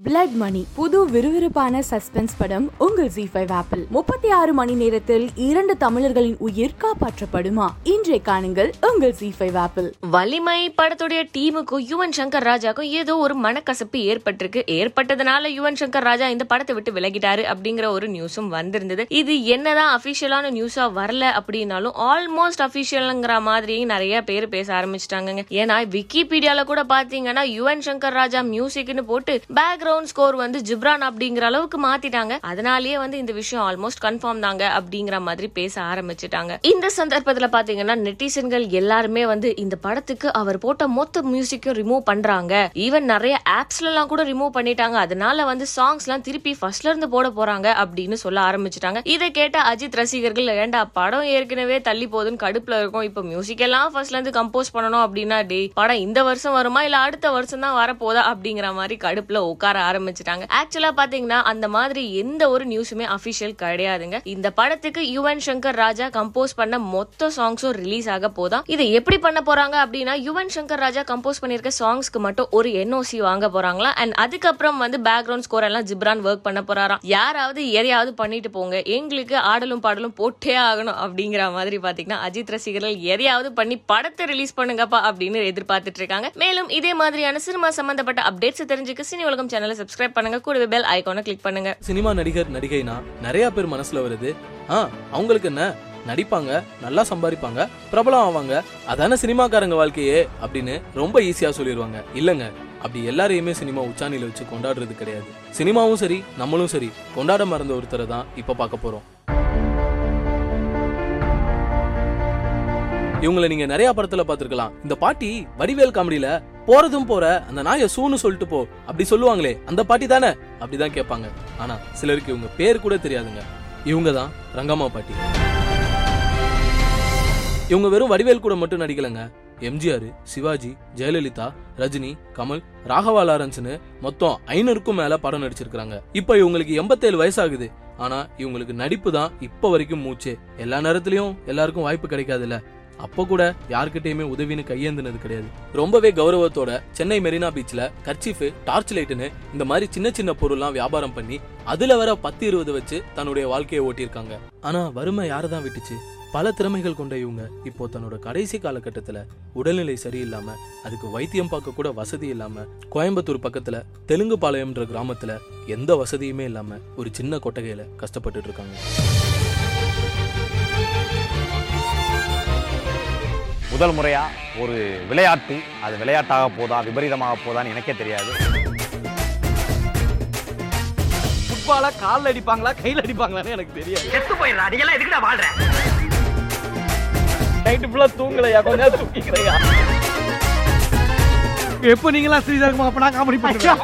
Blood மணி புது விறுவிறுப்பான suspense படம் உங்கள் ஜி ஃபைவ் ஆப்பிள் முப்பத்தி ஆறு மணி நேரத்தில் இரண்டு தமிழர்களின் உயிர் காப்பாற்றப்படுமா? இன்றைய காணுங்கள் உங்கள் ஜி ஃபைவ் ஆப்பிள் வலிமை படத்துடைய டீமுக்கும் யுவன் சங்கர் ராஜாக்கும் ஏதோ ஒரு மனக்கசப்பு ஏற்பட்டிருக்கு. ஏற்பட்டதுனால யுவன் சங்கர் ராஜா இந்த படத்தை விட்டு விலகிட்டாரு அப்படிங்கிற ஒரு நியூஸும் வந்திருந்தது. இது என்னதான் அபிஷியலான நியூஸா வரல அப்படின்னாலும் ஆல்மோஸ்ட் அபிஷியல்ங்கிற மாதிரி நிறைய பேர் பேச ஆரம்பிச்சிட்டாங்க ஏன்னா விக்கிபீடியால கூட பாத்தீங்கன்னா யுவன் சங்கர் ராஜா மியூசிக்னு போட்டு பேக்ரவுண்ட் ஸ்கோர் வந்து ஜிப்ரான் அப்படிங்கிற அளவுக்கு மாத்திட்டாங்க. அதனாலேயே வந்து இந்த விஷயம் ஆல்மோஸ்ட் கன்ஃபார்ம் தாங்க அப்படிங்கிற மாதிரி பேச ஆரம்பிச்சிட்டாங்க. இந்த சந்தர்ப்பத்துல பாத்தீங்கன்னா நெட்டிசன்கள் எல்லாருமே வந்து இந்த படத்துக்கு அவர் போட்ட மொத்த மியூசிக்கும் ரிமூவ் பண்றாங்க. ஈவன் நிறைய ஆப்ஸ்ல எல்லாம் கூட ரிமூவ் பண்ணிட்டாங்க. அதனால வந்து சாங்ஸ் எல்லாம் திருப்பி ஃபர்ஸ்ட்ல இருந்து போட போறாங்க அப்படின்னு சொல்ல ஆரம்பிச்சிட்டாங்க. இதை கேட்ட அஜித் ரசிகர்கள் ஏண்டா படம் ஏற்கனவே தள்ளி போகுதுன்னு கடுப்புல இருக்கும். இப்ப மியூசிக் எல்லாம் ஃபர்ஸ்ட்ல இருந்து கம்போஸ் பண்ணணும் அப்படின்னா டே படம் இந்த வருஷம் வருமா? இல்ல அடுத்த வருஷம் தான் வரப்போதா? அப்படிங்கிற மாதிரி கடுப்புல உட்கார ஆரம்பிச்சிட்டாங்க. ஆக்சுவலா பாத்தீங்கன்னா அந்த மாதிரி எந்த ஒரு நியூஸுமே அபிஷியல் கிடையாதுங்க. இந்த படத்துக்கு யுவன் சங்கர் ராஜா கம்போஸ் பண்ண மொத்த சாங்ஸும் ரிலீஸ் ஆக போதான் இதை எப்படி பண்ண போறாங்க அப்படின்னா யுவன் சங்கர் ராஜா கம்போஸ் பண்ணிருக்க சாங்ஸ்க்கு மட்டும் ஒரு என்ஓசி வாங்க போறாங்களா? அண்ட் அதுக்கப்புறம் வந்து பேக்ரவுண்ட் ஸ்கோர் எல்லாம் ஜிப்ரான் ஒர்க் பண்ண போறாராம். யாராவது எதையாவது பண்ணிட்டு போங்க. எங்களுக்கு ஆடலும் பாடலும் போட்டே ஆகணும் அப்படிங்கிற மாதிரி பாத்தீங்கன்னா அஜித் ரசிகர்கள் எதையாவது பண்ணி படத்தை ரிலீஸ் பண்ணுங்கப்பா அப்படின்னு எதிர்பார்த்துட்டு இருக்காங்க. மேலும் இதே மாதிரியான சினிமா சம்பந்தப்பட்ட அப்டேட்ஸ் தெரிஞ்சுக்க சினி உலகம் சேனல் சப்ஸ்கிரைப் பண்ணுங்க. கூடவே பெல் ஐகானை கிளிக் பண்ணுங்க. சினிமா நடிகர் நடிகைனா நிறைய பேர் மனசுல வருது. ஆ அவங்களுக்கு என்ன? நடிப்பாங்க நல்லா சம்பாதிப்பாங்க பிரபலம் ஆவாங்க. அதான சினிமாக்காரங்க வாழ்க்கையே அப்படின்னு ரொம்ப ஈஸியா சொல்லிடுவாங்க இல்லங்க அப்படி எல்லாரையுமே சினிமா உச்சாணியில வச்சு கொண்டாடுறது கிடையாது. சினிமாவும் சரி நம்மளும் சரி. கொண்டாட மறந்த ஒருத்தரை தான் இப்ப பார்க்க போறோம். இவங்களை நீங்க நிறைய படத்துல பாத்துருக்கலாம் இந்த பாட்டி வடிவேல் காமெடியில போறதும் போற அந்த நாய சூன்னு சொல்லிட்டு போ அப்படி சொல்லுவாங்களே அந்த பாட்டி தானே? அப்படிதான் கேட்பாங்க. ஆனா சிலருக்கு இவங்க பேர் கூட தெரியாதுங்க. இவங்க தான் ரங்கம்மா பாட்டி. இவங்க வெறும் வடிவேல் கூட மட்டும் நடிக்கலங்க. எம்ஜிஆர் சிவாஜி ஜெயலலிதா ரஜினி கமல் ராகவா லாரன்ஸ்னு மொத்தம் ஐநூறுக்கும் மேல படம் நடிச்சிருக்காங்க இப்ப இவங்களுக்கு எண்பத்தேழு வயசாகுது. ஆனா இவங்களுக்கு நடிப்பு தான் இப்ப வரைக்கும் மூச்சு. எல்லா நேரத்திலயும் எல்லாருக்கும் வாய்ப்பு கிடைக்காதுல்ல. அப்போ கூட யாருக்கிட்டயுமே உதவின்னு கையேந்தினது கிடையாது. ரொம்பவே கௌரவத்தோட சென்னை மெரினா பீச்ல கர்ச்சீஃப் டார்ச் லைட்னு இந்த மாதிரி சின்ன சின்ன பொருள்லாம் வியாபாரம் பண்ணி அதுல வர பத்து இருபது வச்சு தன்னுடைய வாழ்க்கையை ஓட்டியிருக்காங்க. ஆனா வறுமை யாரதான் விட்டுச்சு? பல திறமைகள் கொண்ட இவங்க இப்போ தன்னோட கடைசி காலகட்டத்துல உடல்நிலை சரியில்லாம அதுக்கு வைத்தியம் பார்க்க கூட வசதி இல்லாம கோயம்புத்தூர் பக்கத்துல தெலுங்கு பாளையம்ன்ற கிராமத்துல எந்த வசதியுமே இல்லாம ஒரு சின்ன கொட்டகையில கஷ்டப்பட்டுட்டு இருக்காங்க. முதல் முறையா ஒரு விளையாட்டு அது விளையாட்டாக போதா விபரீதமாக போதான்னு எனக்கே தெரியாது. ஃபுட்பாலா கால்ல அடிப்பாங்களா கையில அடிப்பாங்களான்னு எனக்கு தெரியாது. செத்து போயிடுறா நீ எல்லாம் எதுக்குடா வாழ்ற? நைட்டு ஃபுல்லா தூங்கலையா? கொஞ்ச நேரம் தூங்கிக்கிறையா? எப்போ நீங்களாம் ஸ்ரீதர்மா அப்ப நான் காமெடி பண்ணுறேன்